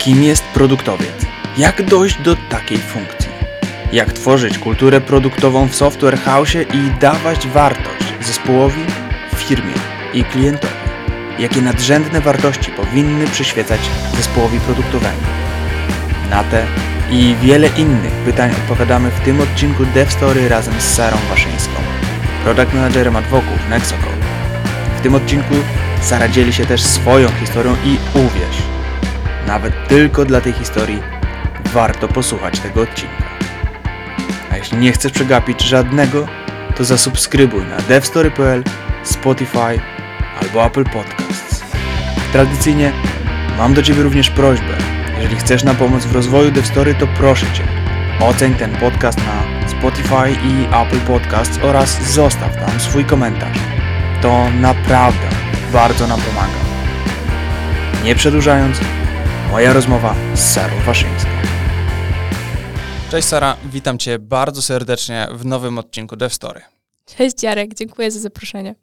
Kim jest produktowiec? Jak dojść do takiej funkcji? Jak tworzyć kulturę produktową w software house i dawać wartość zespołowi, firmie i klientowi? Jakie nadrzędne wartości powinny przyświecać zespołowi produktowemu? Na te i wiele innych pytań odpowiadamy w tym odcinku DevStory razem z Sarą Waszyńską, product managerem Adwoku w Nexocode. W tym odcinku Sara dzieli się też swoją historią i uwierz, nawet tylko dla tej historii warto posłuchać tego odcinka. A jeśli nie chcesz przegapić żadnego, to zasubskrybuj na devstory.pl, Spotify albo Apple Podcasts. Tradycyjnie mam do Ciebie również prośbę. Jeżeli chcesz nam pomóc w rozwoju DevStory, to proszę Cię, oceń ten podcast na Spotify i Apple Podcasts oraz zostaw tam swój komentarz. To naprawdę bardzo nam pomaga. Nie przedłużając, moja rozmowa z Sarą Waszyńską. Cześć Sara, witam Cię bardzo serdecznie w nowym odcinku DevStory. Cześć Jarek, dziękuję za zaproszenie.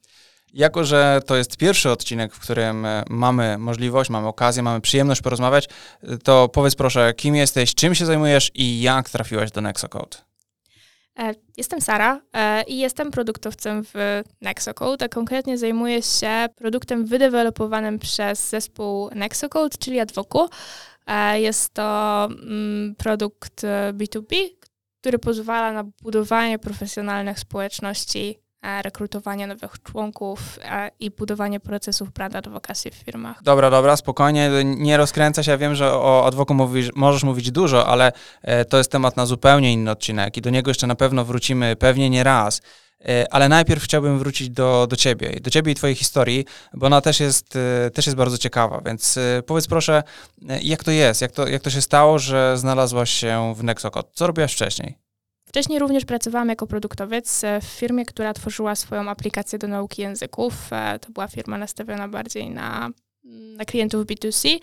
Jako, że to jest pierwszy odcinek, w którym e, mamy możliwość, mamy okazję, mamy przyjemność porozmawiać, e, to powiedz proszę, kim jesteś, czym się zajmujesz i jak trafiłaś do Nexocode? E, jestem Sara i jestem produktowcem w Nexocode, a konkretnie zajmuję się produktem wydevelopowanym przez zespół Nexocode, czyli Adwoku. Jest to mm, produkt B2B, który pozwala na budowanie profesjonalnych społeczności E, rekrutowanie nowych członków e, i budowanie procesów brand advocacy w firmach. Dobra, dobra, spokojnie, nie rozkręca się. Ja wiem, że o adwoku mówisz, możesz mówić dużo, ale e, to jest temat na zupełnie inny odcinek i do niego jeszcze na pewno wrócimy pewnie nie raz. Ale najpierw chciałbym wrócić do, do ciebie, do ciebie i twojej historii, bo ona też jest, też jest bardzo ciekawa, więc powiedz proszę, jak to jest, jak to, jak to się stało, że znalazłaś się w Nexocode? Co robiłaś wcześniej? Wcześniej również pracowałam jako produktowiec w firmie, która tworzyła swoją aplikację do nauki języków. E, to była firma nastawiona bardziej na, na klientów B2C.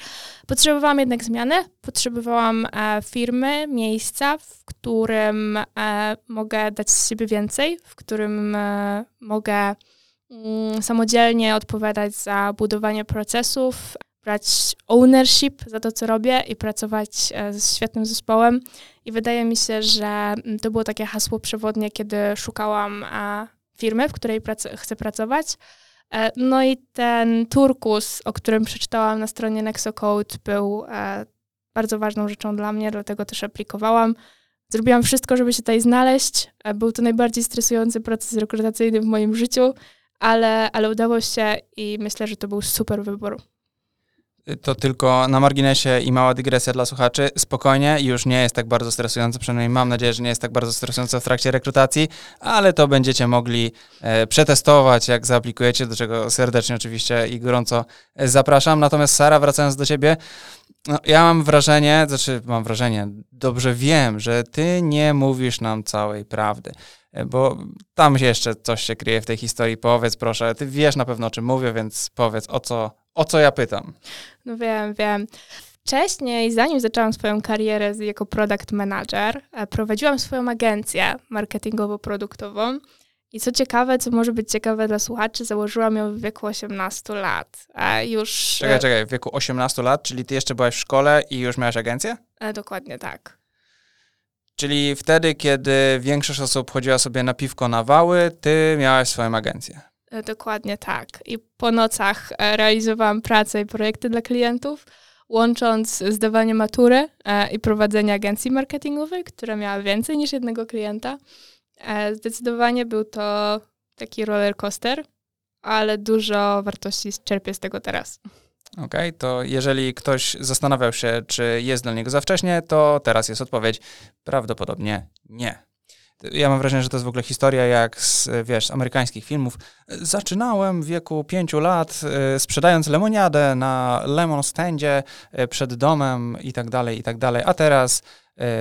Potrzebowałam jednak zmiany. Potrzebowałam e, firmy, miejsca, w którym e, mogę dać z siebie więcej, w którym mogę mm, samodzielnie odpowiadać za budowanie procesów, brać ownership za to, co robię i pracować z świetnym zespołem. I wydaje mi się, że mm, to było takie hasło przewodnie, kiedy szukałam firmy, w której prac- chcę pracować. E, no i ten turkus, o którym przeczytałam na stronie Nexocode, był e, bardzo ważną rzeczą dla mnie, dlatego też aplikowałam. Zrobiłam wszystko, żeby się tutaj znaleźć. E, był to najbardziej stresujący proces rekrutacyjny w moim życiu, ale, ale udało się i myślę, że to był super wybór. To tylko na marginesie i mała dygresja dla słuchaczy. Spokojnie, już nie jest tak bardzo stresujące, przynajmniej mam nadzieję, że nie jest tak bardzo stresujące w trakcie rekrutacji, ale to będziecie mogli e, przetestować, jak zaaplikujecie, do czego serdecznie oczywiście i gorąco e, zapraszam. Natomiast Sara, wracając do ciebie, no, ja mam wrażenie, znaczy mam wrażenie, dobrze wiem, że ty nie mówisz nam całej prawdy, e, bo tam jeszcze coś się kryje w tej historii. Powiedz proszę, ty wiesz na pewno o czym mówię, więc powiedz o co o co ja pytam? No wiem, wiem. Wcześniej, zanim zaczęłam swoją karierę jako product manager, e, prowadziłam swoją agencję marketingowo-produktową. I co ciekawe, co może być ciekawe dla słuchaczy, założyłam ją w wieku 18 lat. A już. Czekaj, e, czekaj, w wieku 18 lat, czyli ty jeszcze byłaś w szkole i już miałaś agencję? E, dokładnie tak. Czyli wtedy, kiedy większość osób chodziła sobie na piwko na wały, ty miałaś swoją agencję. E, dokładnie tak. I po nocach e, realizowałam pracę i projekty dla klientów, łącząc zdawanie matury e, i prowadzenie agencji marketingowej, która miała więcej niż jednego klienta. Zdecydowanie był to taki roller coaster, ale dużo wartości czerpię z tego teraz. Okej, okay, to jeżeli ktoś zastanawiał się, czy jest dla niego za wcześnie, to teraz jest odpowiedź prawdopodobnie nie. Ja mam wrażenie, że to jest w ogóle historia jak z, wiesz, z amerykańskich filmów. Zaczynałem w wieku pięciu lat y, sprzedając lemoniadę na lemon standzie y, przed domem i tak dalej, i tak dalej, a teraz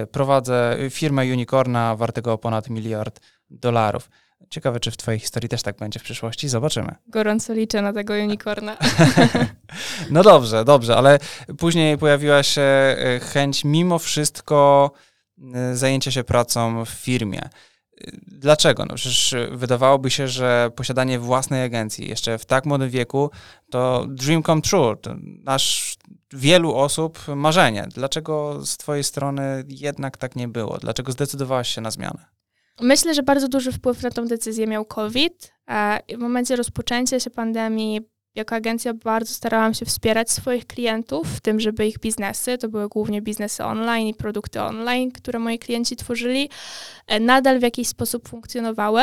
y, prowadzę firmę unicorna wartego ponad miliard dolarów. Ciekawe, czy w twojej historii też tak będzie w przyszłości. Zobaczymy. Gorąco liczę na tego unicorna. no dobrze, dobrze, ale później pojawiła się chęć mimo wszystko zajęcia się pracą w firmie. Dlaczego? No przecież wydawałoby się, że posiadanie własnej agencji jeszcze w tak młodym wieku to dream come true. To nasz wielu osób marzenie. Dlaczego z Twojej strony jednak tak nie było? Dlaczego zdecydowałaś się na zmianę? Myślę, że bardzo duży wpływ na tą decyzję miał COVID. W momencie rozpoczęcia się pandemii jako agencja bardzo starałam się wspierać swoich klientów w tym, żeby ich biznesy, to były głównie biznesy online i produkty online, które moi klienci tworzyli, e, nadal w jakiś sposób funkcjonowały.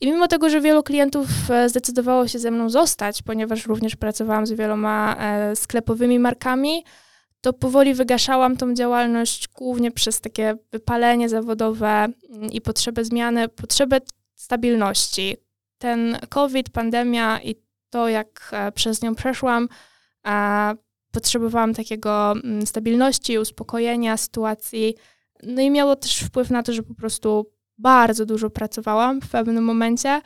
I mimo tego, że wielu klientów e, zdecydowało się ze mną zostać, ponieważ również pracowałam z wieloma e, sklepowymi markami, to powoli wygaszałam tą działalność głównie przez takie wypalenie zawodowe mm, i potrzebę zmiany, potrzebę stabilności. Ten COVID, pandemia i to, jak e, przez nią przeszłam, potrzebowałam takiego mm, stabilności, uspokojenia sytuacji. No i miało też wpływ na to, że po prostu bardzo dużo pracowałam w pewnym momencie.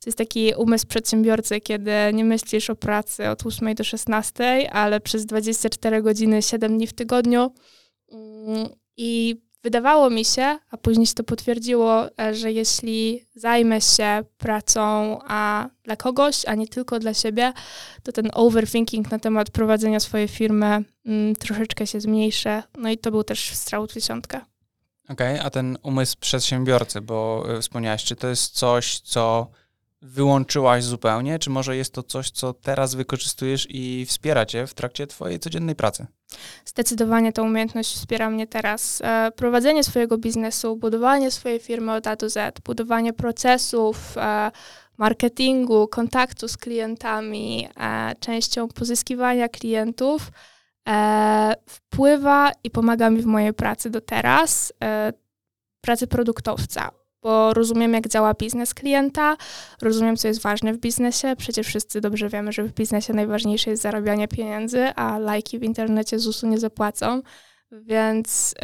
To jest taki umysł przedsiębiorcy, kiedy nie myślisz o pracy od 8 do 16, ale przez 24 godziny, 7 dni w tygodniu. Mm, I wydawało mi się, a później się to potwierdziło, e, że jeśli zajmę się pracą a dla kogoś, a nie tylko dla siebie, to ten overthinking na temat prowadzenia swojej firmy mm, troszeczkę się zmniejszy. No i to był też strzał dziesiątkę. Okej, okay, a ten umysł przedsiębiorcy, bo y, wspomniałeś, czy to jest coś, co wyłączyłaś zupełnie, czy może jest to coś, co teraz wykorzystujesz i wspiera cię w trakcie twojej codziennej pracy? Zdecydowanie ta umiejętność wspiera mnie teraz. E, prowadzenie swojego biznesu, budowanie swojej firmy od A do Z, budowanie procesów, e, marketingu, kontaktu z klientami, e, częścią pozyskiwania klientów wpływa i pomaga mi w mojej pracy do teraz, pracy produktowca bo rozumiem, jak działa biznes klienta, rozumiem, co jest ważne w biznesie. Przecież wszyscy dobrze wiemy, że w biznesie najważniejsze jest zarabianie pieniędzy, a lajki w internecie ZUS-u nie zapłacą. Więc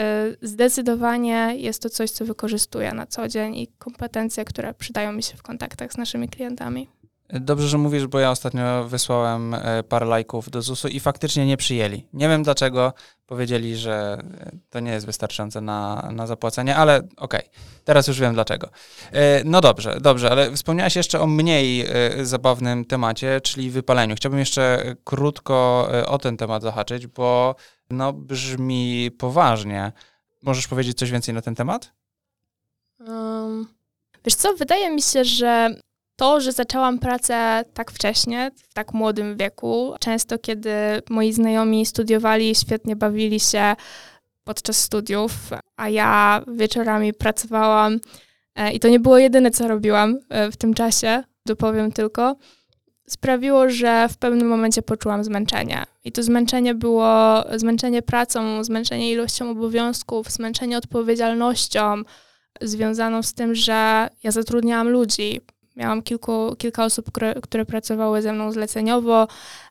y, zdecydowanie jest to coś, co wykorzystuję na co dzień i kompetencje, które przydają mi się w kontaktach z naszymi klientami. Dobrze, że mówisz, bo ja ostatnio wysłałem e, parę lajków do ZUS-u i faktycznie nie przyjęli. Nie wiem dlaczego. Powiedzieli, że e, to nie jest wystarczające na, na zapłacenie, ale okej, okay. teraz już wiem dlaczego. E, no dobrze, dobrze, ale wspomniałaś jeszcze o mniej zabawnym temacie, czyli wypaleniu. Chciałbym jeszcze krótko o ten temat zahaczyć, bo no brzmi poważnie. Możesz powiedzieć coś więcej na ten temat? Um, wiesz co, wydaje mi się, że to, że zaczęłam pracę tak wcześnie, w tak młodym wieku, często kiedy moi znajomi studiowali, świetnie bawili się podczas studiów, a ja wieczorami pracowałam e, i to nie było jedyne, co robiłam e, w tym czasie, dopowiem tylko, sprawiło, że w pewnym momencie poczułam zmęczenie. I to zmęczenie było zmęczenie pracą, zmęczenie ilością obowiązków, zmęczenie odpowiedzialnością związaną z tym, że ja zatrudniałam ludzi, Miałam kilku, kilka osób, które, które pracowały ze mną zleceniowo,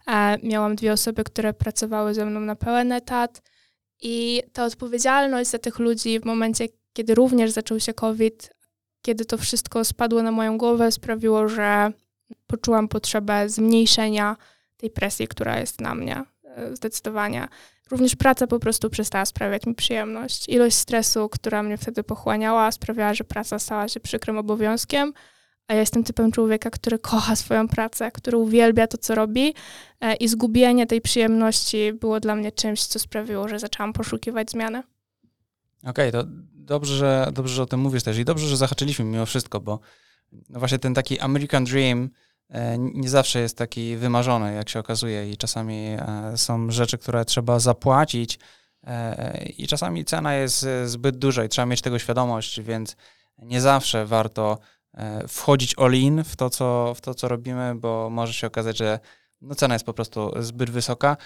e, miałam dwie osoby, które pracowały ze mną na pełen etat i ta odpowiedzialność za tych ludzi w momencie, kiedy również zaczął się COVID, kiedy to wszystko spadło na moją głowę, sprawiło, że poczułam potrzebę zmniejszenia tej presji, która jest na mnie, e, zdecydowanie. Również praca po prostu przestała sprawiać mi przyjemność. Ilość stresu, która mnie wtedy pochłaniała, sprawiała, że praca stała się przykrym obowiązkiem, a ja jestem typem człowieka, który kocha swoją pracę, który uwielbia to, co robi e, i zgubienie tej przyjemności było dla mnie czymś, co sprawiło, że zaczęłam poszukiwać zmiany. Okej, okay, to dobrze że, dobrze, że o tym mówisz też i dobrze, że zahaczyliśmy mimo wszystko, bo no właśnie ten taki American Dream e, nie zawsze jest taki wymarzony, jak się okazuje i czasami e, są rzeczy, które trzeba zapłacić i czasami cena jest zbyt duża i trzeba mieć tego świadomość, więc nie zawsze warto wchodzić all-in w to, co, w to, co robimy, bo może się okazać, że no cena jest po prostu zbyt wysoka,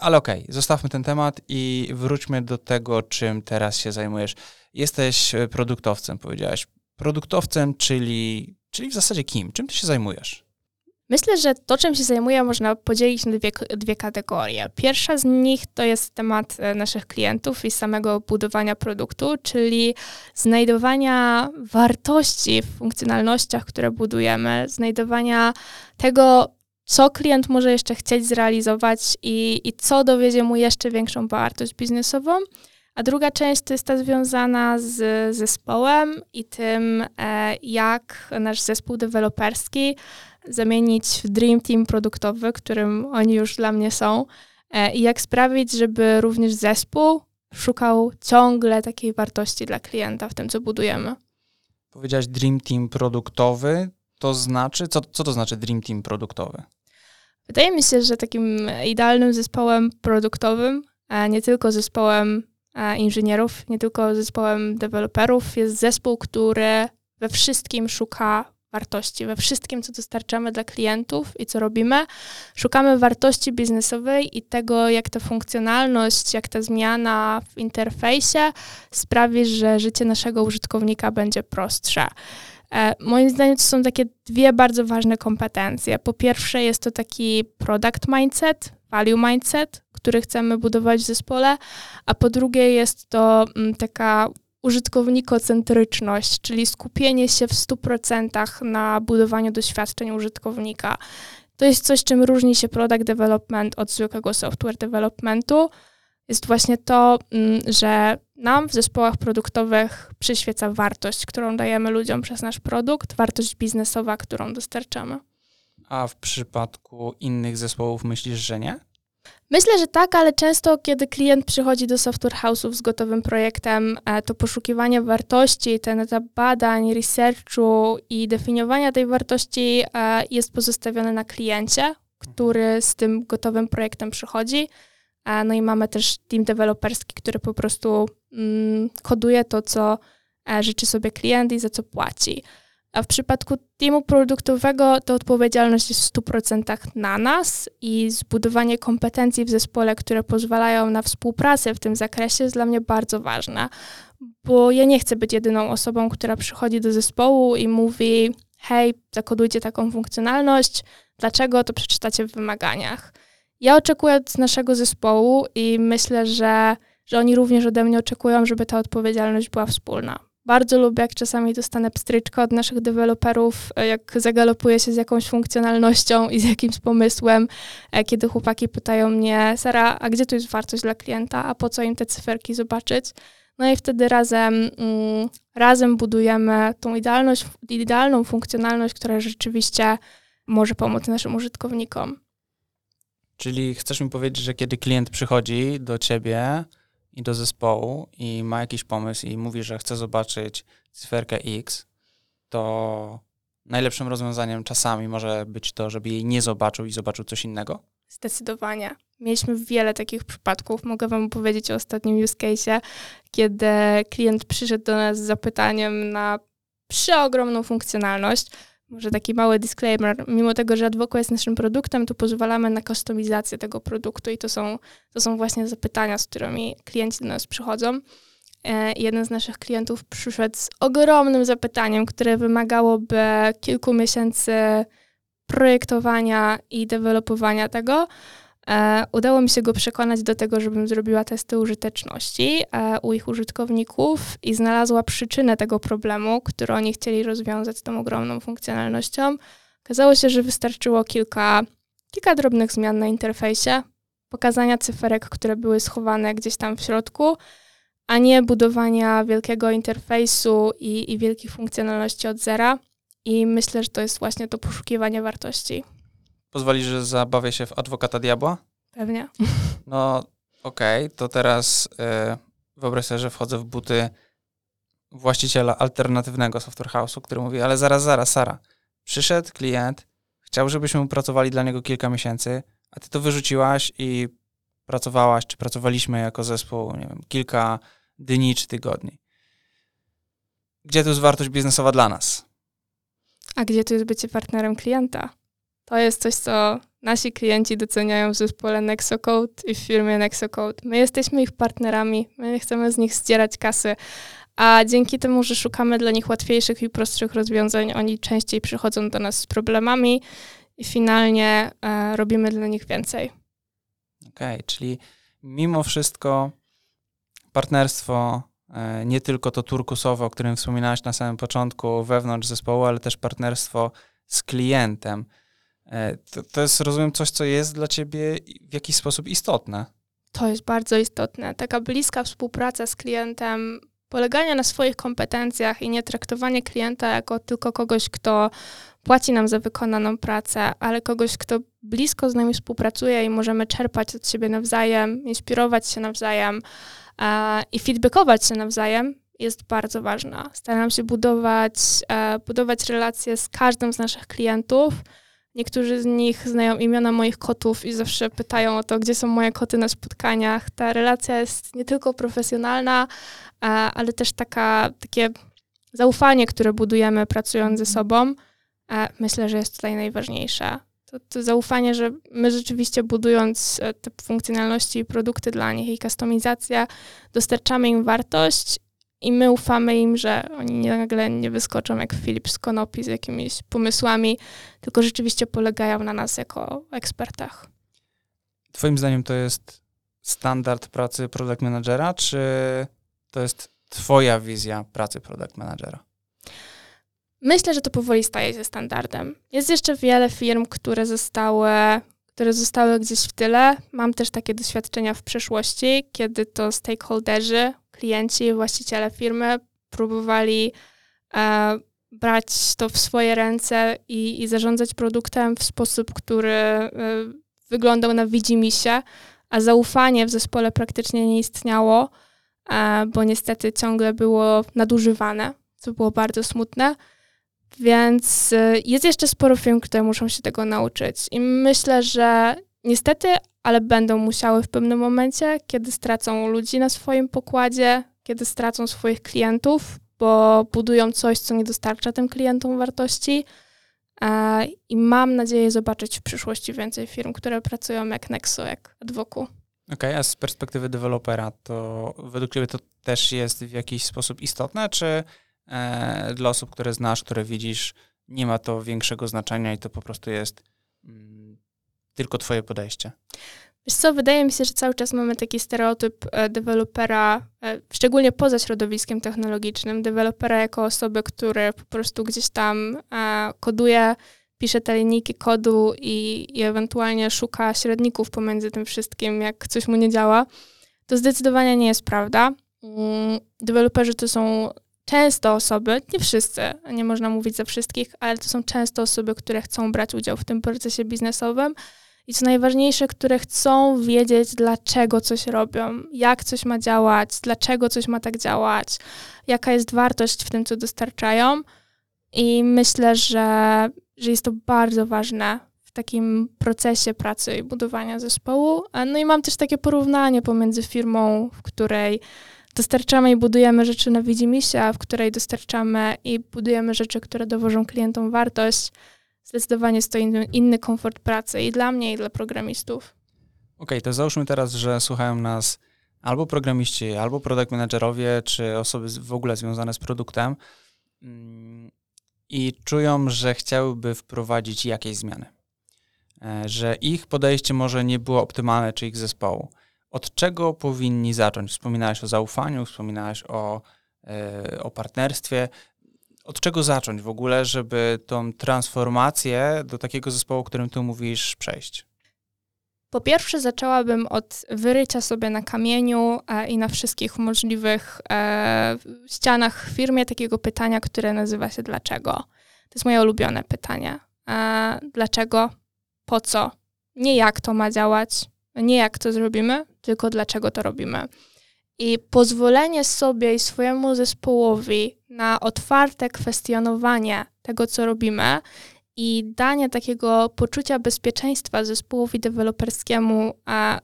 ale okej, okay, zostawmy ten temat i wróćmy do tego, czym teraz się zajmujesz. Jesteś e, produktowcem, powiedziałaś. Produktowcem, czyli, czyli w zasadzie kim? Czym ty się zajmujesz? Myślę, że to, czym się zajmuję, można podzielić na dwie, dwie kategorie. Pierwsza z nich to jest temat e, naszych klientów i samego budowania produktu, czyli znajdowania wartości w funkcjonalnościach, które budujemy, znajdowania tego, co klient może jeszcze chcieć zrealizować i, i co dowiedzie mu jeszcze większą wartość biznesową. A druga część to jest ta związana z zespołem i tym, e, jak nasz zespół deweloperski zamienić w Dream Team produktowy, którym oni już dla mnie są, e, i jak sprawić, żeby również zespół szukał ciągle takiej wartości dla klienta w tym, co budujemy. Powiedziałaś Dream Team produktowy, to znaczy, co, co to znaczy Dream Team produktowy? Wydaje mi się, że takim idealnym zespołem produktowym, a nie tylko zespołem inżynierów, nie tylko zespołem deweloperów, jest zespół, który we wszystkim szuka wartości, we wszystkim, co dostarczamy dla klientów i co robimy. Szukamy wartości biznesowej i tego, jak ta funkcjonalność, jak ta zmiana w interfejsie sprawi, że życie naszego użytkownika będzie prostsze. E, moim zdaniem to są takie dwie bardzo ważne kompetencje. Po pierwsze jest to taki product mindset, value mindset, który chcemy budować w zespole, a po drugie jest to mm, taka użytkownikocentryczność, czyli skupienie się w 100% na budowaniu doświadczeń użytkownika. To jest coś, czym różni się product development od zwykłego software developmentu. Jest właśnie to, mm, że nam w zespołach produktowych przyświeca wartość, którą dajemy ludziom przez nasz produkt, wartość biznesowa, którą dostarczamy. A w przypadku innych zespołów myślisz, że nie? Myślę, że tak, ale często, kiedy klient przychodzi do software house'ów z gotowym projektem, e, to poszukiwanie wartości, ten etap badań, researchu i definiowania tej wartości e, jest pozostawiony na kliencie, który z tym gotowym projektem przychodzi. E, no i mamy też team deweloperski, który po prostu mm, koduje to, co życzy sobie klient i za co płaci. A w przypadku teamu produktowego to odpowiedzialność jest w 100% na nas i zbudowanie kompetencji w zespole, które pozwalają na współpracę w tym zakresie jest dla mnie bardzo ważne, bo ja nie chcę być jedyną osobą, która przychodzi do zespołu i mówi: Hej, zakodujcie taką funkcjonalność, dlaczego to przeczytacie w wymaganiach. Ja oczekuję od naszego zespołu i myślę, że, że oni również ode mnie oczekują, żeby ta odpowiedzialność była wspólna bardzo lubię, jak czasami dostanę pstryczkę od naszych deweloperów, e, jak zagalopuję się z jakąś funkcjonalnością i z jakimś pomysłem, e, kiedy chłopaki pytają mnie, Sara, a gdzie tu jest wartość dla klienta, a po co im te cyferki zobaczyć? No i wtedy razem, mm, razem budujemy tą idealność, idealną funkcjonalność, która rzeczywiście może pomóc naszym użytkownikom. Czyli chcesz mi powiedzieć, że kiedy klient przychodzi do ciebie, i do zespołu i ma jakiś pomysł i mówi, że chce zobaczyć cyferkę X, to najlepszym rozwiązaniem czasami może być to, żeby jej nie zobaczył i zobaczył coś innego? Zdecydowanie. Mieliśmy wiele takich przypadków. Mogę Wam powiedzieć o ostatnim use case, kiedy klient przyszedł do nas z zapytaniem na przeogromną funkcjonalność może taki mały disclaimer, mimo tego, że Advoco jest naszym produktem, to pozwalamy na kustomizację tego produktu i to są, to są właśnie zapytania, z którymi klienci do nas przychodzą. E, jeden z naszych klientów przyszedł z ogromnym zapytaniem, które wymagałoby kilku miesięcy projektowania i dewelopowania tego, E, udało mi się go przekonać do tego, żebym zrobiła testy użyteczności e, u ich użytkowników i znalazła przyczynę tego problemu, który oni chcieli rozwiązać tą ogromną funkcjonalnością. Okazało się, że wystarczyło kilka, kilka drobnych zmian na interfejsie, pokazania cyferek, które były schowane gdzieś tam w środku, a nie budowania wielkiego interfejsu i, i wielkich funkcjonalności od zera. I myślę, że to jest właśnie to poszukiwanie wartości. Pozwolisz, że zabawię się w adwokata diabła? Pewnie. No, okej, okay, to teraz y, wyobraź sobie, że wchodzę w buty właściciela alternatywnego software house'u, który mówi, ale zaraz, zaraz, Sara, przyszedł klient, chciał, żebyśmy pracowali dla niego kilka miesięcy, a ty to wyrzuciłaś i pracowałaś, czy pracowaliśmy jako zespół, nie wiem, kilka dni czy tygodni. Gdzie tu jest wartość biznesowa dla nas? A gdzie tu jest bycie partnerem klienta? To jest coś, co nasi klienci doceniają w zespole Nexocode i w firmie Nexocode. My jesteśmy ich partnerami, my chcemy z nich zdzierać kasy, a dzięki temu, że szukamy dla nich łatwiejszych i prostszych rozwiązań, oni częściej przychodzą do nas z problemami i finalnie e, robimy dla nich więcej. Okej, okay, czyli mimo wszystko partnerstwo e, nie tylko to turkusowe, o którym wspominałaś na samym początku, wewnątrz zespołu, ale też partnerstwo z klientem. E, to, to jest, rozumiem, coś, co jest dla ciebie w jakiś sposób istotne. to jest bardzo istotne. Taka bliska współpraca z klientem, poleganie na swoich kompetencjach i nie traktowanie klienta jako tylko kogoś, kto płaci nam za wykonaną pracę, ale kogoś, kto blisko z nami współpracuje i możemy czerpać od siebie nawzajem, inspirować się nawzajem e, i feedbackować się nawzajem, jest bardzo ważna. Staram się budować, e, budować relacje z każdym z naszych klientów. Niektórzy z nich znają imiona moich kotów i zawsze pytają o to, gdzie są moje koty na spotkaniach. Ta relacja jest nie tylko profesjonalna, ale też taka, takie zaufanie, które budujemy pracując ze sobą. E, myślę, że jest tutaj najważniejsze. To, to zaufanie, że my rzeczywiście budując e, te funkcjonalności i produkty dla nich i kustomizację, dostarczamy im wartość i my ufamy im, że oni nagle nie wyskoczą jak Filip z Konopi z jakimiś pomysłami, tylko rzeczywiście polegają na nas jako ekspertach. Twoim zdaniem to jest standard pracy product managera, czy to jest twoja wizja pracy product managera? Myślę, że to powoli staje się standardem. Jest jeszcze wiele firm, które zostały, które zostały gdzieś w tyle. Mam też takie doświadczenia w przeszłości, kiedy to stakeholderzy, klienci, właściciele firmy próbowali e, brać to w swoje ręce i, i, zarządzać produktem w sposób, który e, wyglądał na widzimisię, a zaufanie w zespole praktycznie nie istniało, e, bo niestety ciągle było nadużywane, co było bardzo smutne. Więc e, jest jeszcze sporo firm, które muszą się tego nauczyć. I myślę, że niestety, ale będą musiały w pewnym momencie, kiedy stracą ludzi na swoim pokładzie, kiedy stracą swoich klientów, bo budują coś, co nie dostarcza tym klientom wartości. E, I mam nadzieję zobaczyć w przyszłości więcej firm, które pracują jak Nexo, jak Adwoku. Okej, okay, a z perspektywy dewelopera, to według Ciebie to też jest w jakiś sposób istotne, czy e, dla osób, które znasz, które widzisz, nie ma to większego znaczenia i to po prostu jest mm, tylko Twoje podejście? Wiesz co, wydaje mi się, że cały czas mamy taki stereotyp e, dewelopera, e, szczególnie poza środowiskiem technologicznym, dewelopera jako osoby, który po prostu gdzieś tam e, koduje, pisze te linijki kodu i, i ewentualnie szuka średników pomiędzy tym wszystkim, jak coś mu nie działa. To zdecydowanie nie jest prawda. Mm, deweloperzy to są często osoby, nie wszyscy, nie można mówić za wszystkich, ale to są często osoby, które chcą brać udział w tym procesie biznesowym i co najważniejsze, które chcą wiedzieć, dlaczego coś robią, jak coś ma działać, dlaczego coś ma tak działać, jaka jest wartość w tym, co dostarczają. I myślę, że, że jest to bardzo ważne w takim procesie pracy i budowania zespołu. No i mam też takie porównanie pomiędzy firmą, w której dostarczamy i budujemy rzeczy na widzimisię, a w której dostarczamy i budujemy rzeczy, które dowożą klientom wartość zdecydowanie inny, inny komfort pracy i dla mnie, i dla programistów. Okej, okay, to załóżmy teraz, że słuchają nas albo programiści, albo product managerowie, czy osoby w ogóle związane z produktem mm, i czują, że chciałyby wprowadzić jakieś zmiany. E, że ich podejście może nie było optymalne, czy ich zespołu. Od czego powinni zacząć? Wspominałeś o zaufaniu, wspominałeś o, e, o partnerstwie od czego zacząć w ogóle, żeby tą transformację do takiego zespołu, o którym tu mówisz, przejść? Po pierwsze, zaczęłabym od wyrycia sobie na kamieniu e, i na wszystkich możliwych e, ścianach w firmie takiego pytania, które nazywa się dlaczego. To jest moje ulubione pytanie. E, dlaczego? Po co? Nie jak to ma działać, nie jak to zrobimy, tylko dlaczego to robimy. I pozwolenie sobie i swojemu zespołowi na otwarte kwestionowanie tego, co robimy i danie takiego poczucia bezpieczeństwa zespołowi deweloperskiemu,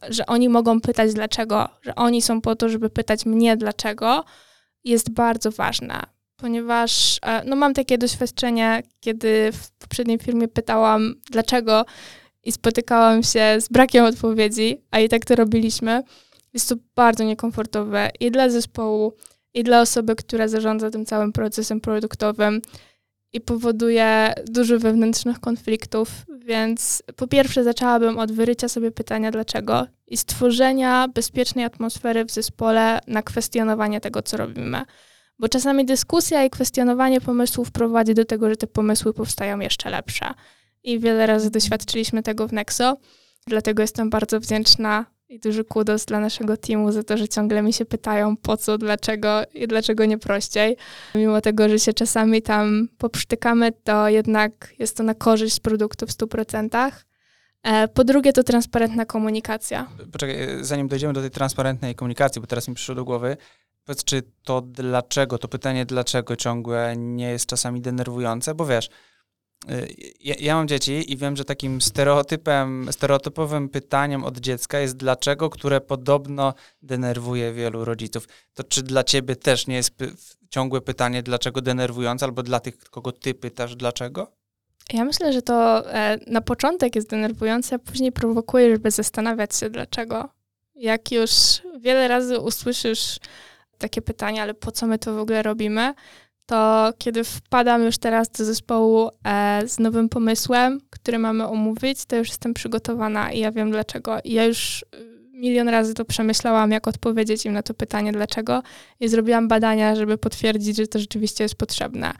że oni mogą pytać dlaczego, że oni są po to, żeby pytać mnie dlaczego, jest bardzo ważne. Ponieważ e, no, mam takie doświadczenie, kiedy w poprzedniej firmie pytałam dlaczego i spotykałam się z brakiem odpowiedzi, a i tak to robiliśmy. Jest to bardzo niekomfortowe i dla zespołu, i dla osoby, która zarządza tym całym procesem produktowym i powoduje dużo wewnętrznych konfliktów, więc po pierwsze zaczęłabym od wyrycia sobie pytania dlaczego i stworzenia bezpiecznej atmosfery w zespole na kwestionowanie tego, co robimy. Bo czasami dyskusja i kwestionowanie pomysłów prowadzi do tego, że te pomysły powstają jeszcze lepsze. I wiele razy doświadczyliśmy tego w Nexo, dlatego jestem bardzo wdzięczna i duży kudos dla naszego teamu za to, że ciągle mi się pytają po co, dlaczego i dlaczego nie prościej. Mimo tego, że się czasami tam poprztykamy, to jednak jest to na korzyść produktu w 100%. E, po drugie to transparentna komunikacja. Poczekaj, e, zanim dojdziemy do tej transparentnej komunikacji, bo teraz mi przyszło do głowy, powiedz, czy to dlaczego, to pytanie dlaczego ciągłe nie jest czasami denerwujące, bo wiesz, ja, ja, mam dzieci i wiem, że takim stereotypem, stereotypowym pytaniem od dziecka jest dlaczego, które podobno denerwuje wielu rodziców. To czy dla ciebie też nie jest ciągłe pytanie dlaczego denerwujące, albo dla tych, kogo ty pytasz dlaczego? Ja myślę, że to e, na początek jest denerwujące, a później prowokuje, żeby zastanawiać się dlaczego. Jak już wiele razy usłyszysz takie pytanie, ale po co my to w ogóle robimy, to kiedy wpadam już teraz do zespołu e, z nowym pomysłem, który mamy omówić, to już jestem przygotowana i ja wiem dlaczego. I ja już y, milion razy to przemyślałam, jak odpowiedzieć im na to pytanie dlaczego i zrobiłam badania, żeby potwierdzić, że to rzeczywiście jest potrzebne.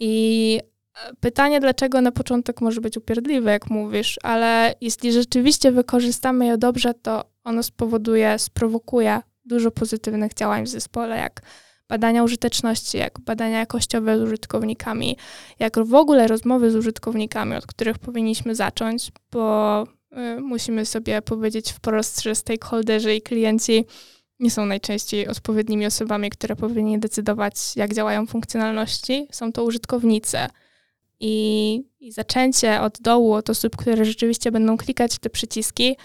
I e, pytanie dlaczego na początek może być upierdliwe, jak mówisz, ale jeśli rzeczywiście wykorzystamy je dobrze, to ono spowoduje, sprowokuje dużo pozytywnych działań w zespole, jak badania użyteczności, jak badania jakościowe z użytkownikami, jak w ogóle rozmowy z użytkownikami, od których powinniśmy zacząć, bo y, musimy sobie powiedzieć wprost, że stakeholderzy i klienci nie są najczęściej odpowiednimi osobami, które powinni decydować, jak działają funkcjonalności. Są to użytkownicy. I, I zaczęcie od dołu, od osób, które rzeczywiście będą klikać w te przyciski,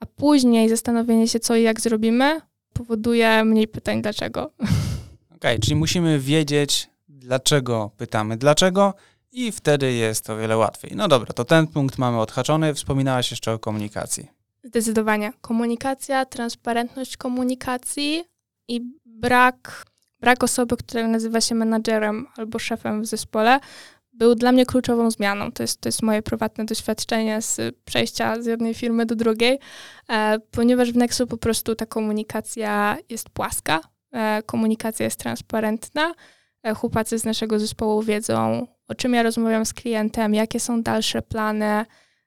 a później zastanowienie się, co i jak zrobimy, powoduje mniej pytań dlaczego. Okay, czyli musimy wiedzieć, dlaczego pytamy dlaczego i wtedy jest o wiele łatwiej. No dobra, to ten punkt mamy odhaczony. Wspominałaś jeszcze o komunikacji. Zdecydowanie. Komunikacja, transparentność komunikacji i brak, brak osoby, która nazywa się menadżerem albo szefem w zespole, był dla mnie kluczową zmianą. To jest, to jest moje prywatne doświadczenie z przejścia z jednej firmy do drugiej, e, ponieważ w Nexu po prostu ta komunikacja jest płaska, komunikacja jest transparentna. E, chłopacy z naszego zespołu wiedzą, o czym ja rozmawiam z klientem, jakie są dalsze plany,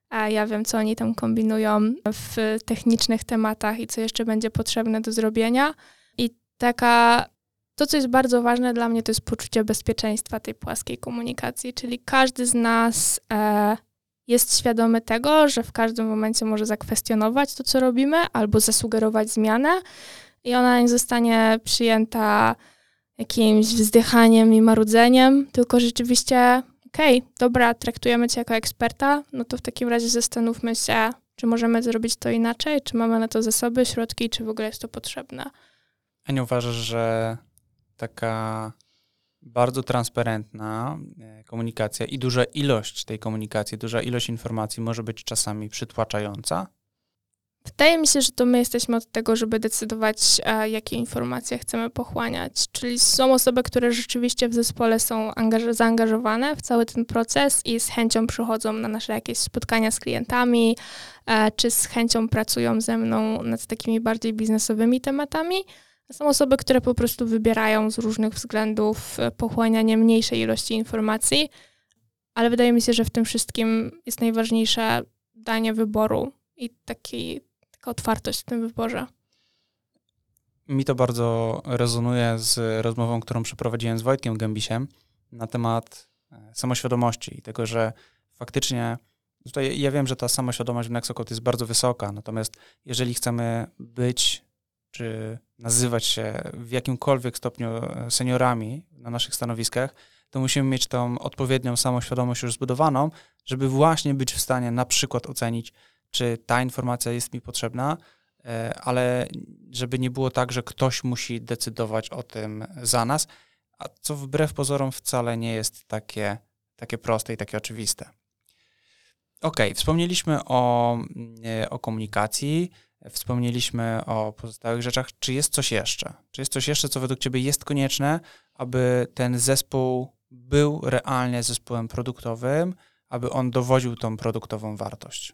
a ja wiem, co oni tam kombinują w technicznych tematach i co jeszcze będzie potrzebne do zrobienia. I taka to, co jest bardzo ważne dla mnie, to jest poczucie bezpieczeństwa tej płaskiej komunikacji, czyli każdy z nas e, jest świadomy tego, że w każdym momencie może zakwestionować to, co robimy, albo zasugerować zmianę i ona nie zostanie przyjęta jakimś wzdychaniem i marudzeniem, tylko rzeczywiście, okej, okay, dobra, traktujemy cię jako eksperta, no to w takim razie zastanówmy się, czy możemy zrobić to inaczej, czy mamy na to zasoby, środki, czy w ogóle jest to potrzebne. A nie uważasz, że taka bardzo transparentna e, komunikacja i duża ilość tej komunikacji, duża ilość informacji może być czasami przytłaczająca? Wydaje mi się, że to my jesteśmy od tego, żeby decydować, jakie informacje chcemy pochłaniać. Czyli są osoby, które rzeczywiście w zespole są zaangażowane w cały ten proces i z chęcią przychodzą na nasze jakieś spotkania z klientami, czy z chęcią pracują ze mną nad takimi bardziej biznesowymi tematami. Są osoby, które po prostu wybierają z różnych względów e, pochłanianie mniejszej ilości informacji, ale wydaje mi się, że w tym wszystkim jest najważniejsze danie wyboru i taki, taka otwartość w tym wyborze. Mi to bardzo rezonuje z rozmową, którą przeprowadziłem z Wojtkiem Gębisiem na temat e, samoświadomości i tego, że faktycznie tutaj ja wiem, że ta samoświadomość w Nexocode jest bardzo wysoka, natomiast jeżeli chcemy być czy nazywać się w jakimkolwiek stopniu e, seniorami na naszych stanowiskach, to musimy mieć tą odpowiednią samoświadomość już zbudowaną, żeby właśnie być w stanie na przykład ocenić, czy ta informacja jest mi potrzebna, e, ale żeby nie było tak, że ktoś musi decydować o tym za nas, a co wbrew pozorom wcale nie jest takie, takie proste i takie oczywiste. Ok, wspomnieliśmy o, e, o komunikacji, Wspomnieliśmy o pozostałych rzeczach. Czy jest coś jeszcze? Czy jest coś jeszcze, co według Ciebie jest konieczne, aby ten zespół był realnie zespołem produktowym, aby on dowodził tą produktową wartość?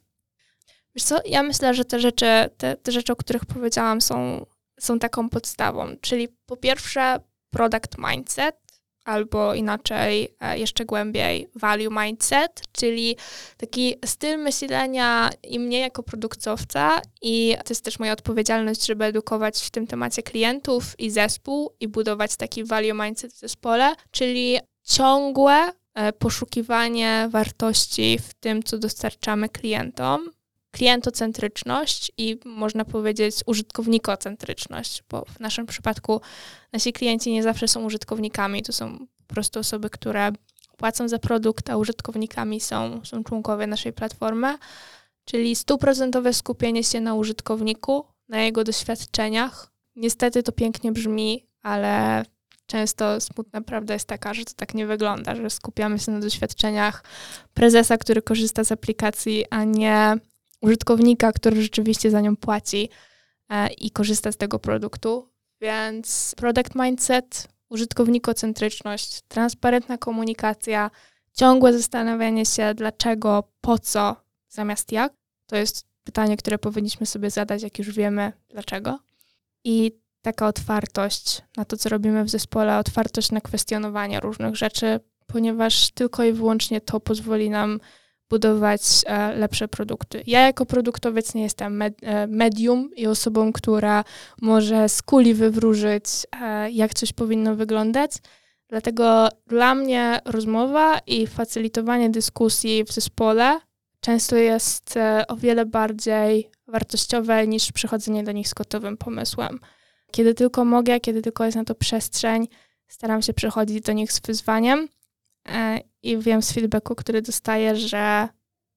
Wiesz co, ja myślę, że te rzeczy, te, te rzeczy, o których powiedziałam, są, są taką podstawą. Czyli po pierwsze product mindset, albo inaczej e, jeszcze głębiej value mindset, czyli taki styl myślenia i mnie jako produktowca i to jest też moja odpowiedzialność, żeby edukować w tym temacie klientów i zespół i budować taki value mindset w zespole, czyli ciągłe e, poszukiwanie wartości w tym, co dostarczamy klientom, klientocentryczność i można powiedzieć użytkownikocentryczność, bo w naszym przypadku nasi klienci nie zawsze są użytkownikami, to są po prostu osoby, które płacą za produkt, a użytkownikami są, są członkowie naszej platformy, czyli stuprocentowe skupienie się na użytkowniku, na jego doświadczeniach. Niestety to pięknie brzmi, ale często smutna prawda jest taka, że to tak nie wygląda, że skupiamy się na doświadczeniach prezesa, który korzysta z aplikacji, a nie użytkownika, który rzeczywiście za nią płaci e, i korzysta z tego produktu. Więc product mindset, użytkownikocentryczność, transparentna komunikacja, ciągłe zastanawianie się dlaczego, po co, zamiast jak. To jest pytanie, które powinniśmy sobie zadać, jak już wiemy dlaczego. I taka otwartość na to, co robimy w zespole, otwartość na kwestionowanie różnych rzeczy, ponieważ tylko i wyłącznie to pozwoli nam budować e, lepsze produkty. Ja jako produktowiec nie jestem e, medium i osobą, która może z kuli wywróżyć, e, jak coś powinno wyglądać. Dlatego dla mnie rozmowa i facylitowanie dyskusji w zespole często jest o wiele bardziej wartościowe niż przychodzenie do nich z gotowym pomysłem. Kiedy tylko mogę, kiedy tylko jest na to przestrzeń, staram się przychodzić do nich z wyzwaniem i wiem z feedbacku, który dostaję, że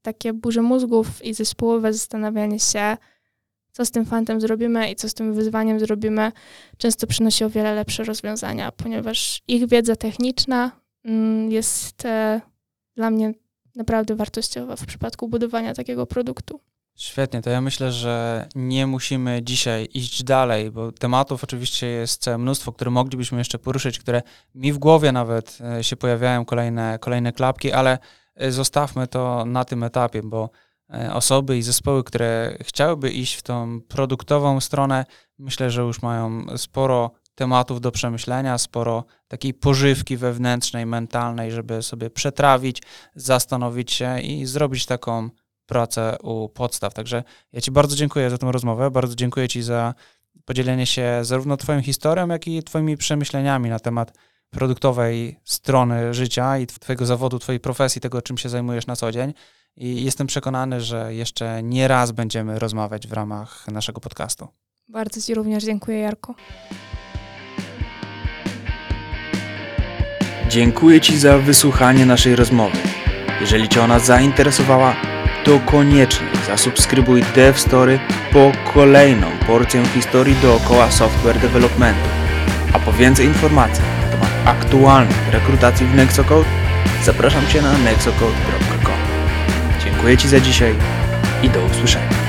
takie burze mózgów i zespołowe zastanawianie się, co z tym fantem zrobimy i co z tym wyzwaniem zrobimy, często przynosi o wiele lepsze rozwiązania, ponieważ ich wiedza techniczna mm, jest e, dla mnie naprawdę wartościowa w przypadku budowania takiego produktu. Świetnie, to ja myślę, że nie musimy dzisiaj iść dalej, bo tematów oczywiście jest mnóstwo, które moglibyśmy jeszcze poruszyć, które mi w głowie nawet e, się pojawiają kolejne, kolejne klapki, ale e, zostawmy to na tym etapie, bo e, osoby i zespoły, które chciałyby iść w tą produktową stronę, myślę, że już mają sporo tematów do przemyślenia, sporo takiej pożywki wewnętrznej, mentalnej, żeby sobie przetrawić, zastanowić się i zrobić taką pracę u podstaw. Także ja Ci bardzo dziękuję za tę rozmowę, bardzo dziękuję Ci za podzielenie się zarówno Twoją historią, jak i Twoimi przemyśleniami na temat produktowej strony życia i Twojego zawodu, Twojej profesji, tego, czym się zajmujesz na co dzień. I jestem przekonany, że jeszcze nie raz będziemy rozmawiać w ramach naszego podcastu. Bardzo Ci również dziękuję, Jarku. Dziękuję Ci za wysłuchanie naszej rozmowy. Jeżeli Cię ona zainteresowała, to koniecznie zasubskrybuj DevStory po kolejną porcję historii dookoła software developmentu. A po więcej informacji na temat aktualnej rekrutacji w Nexocode zapraszam Cię na nexocode.com. Dziękuję Ci za dzisiaj i do usłyszenia.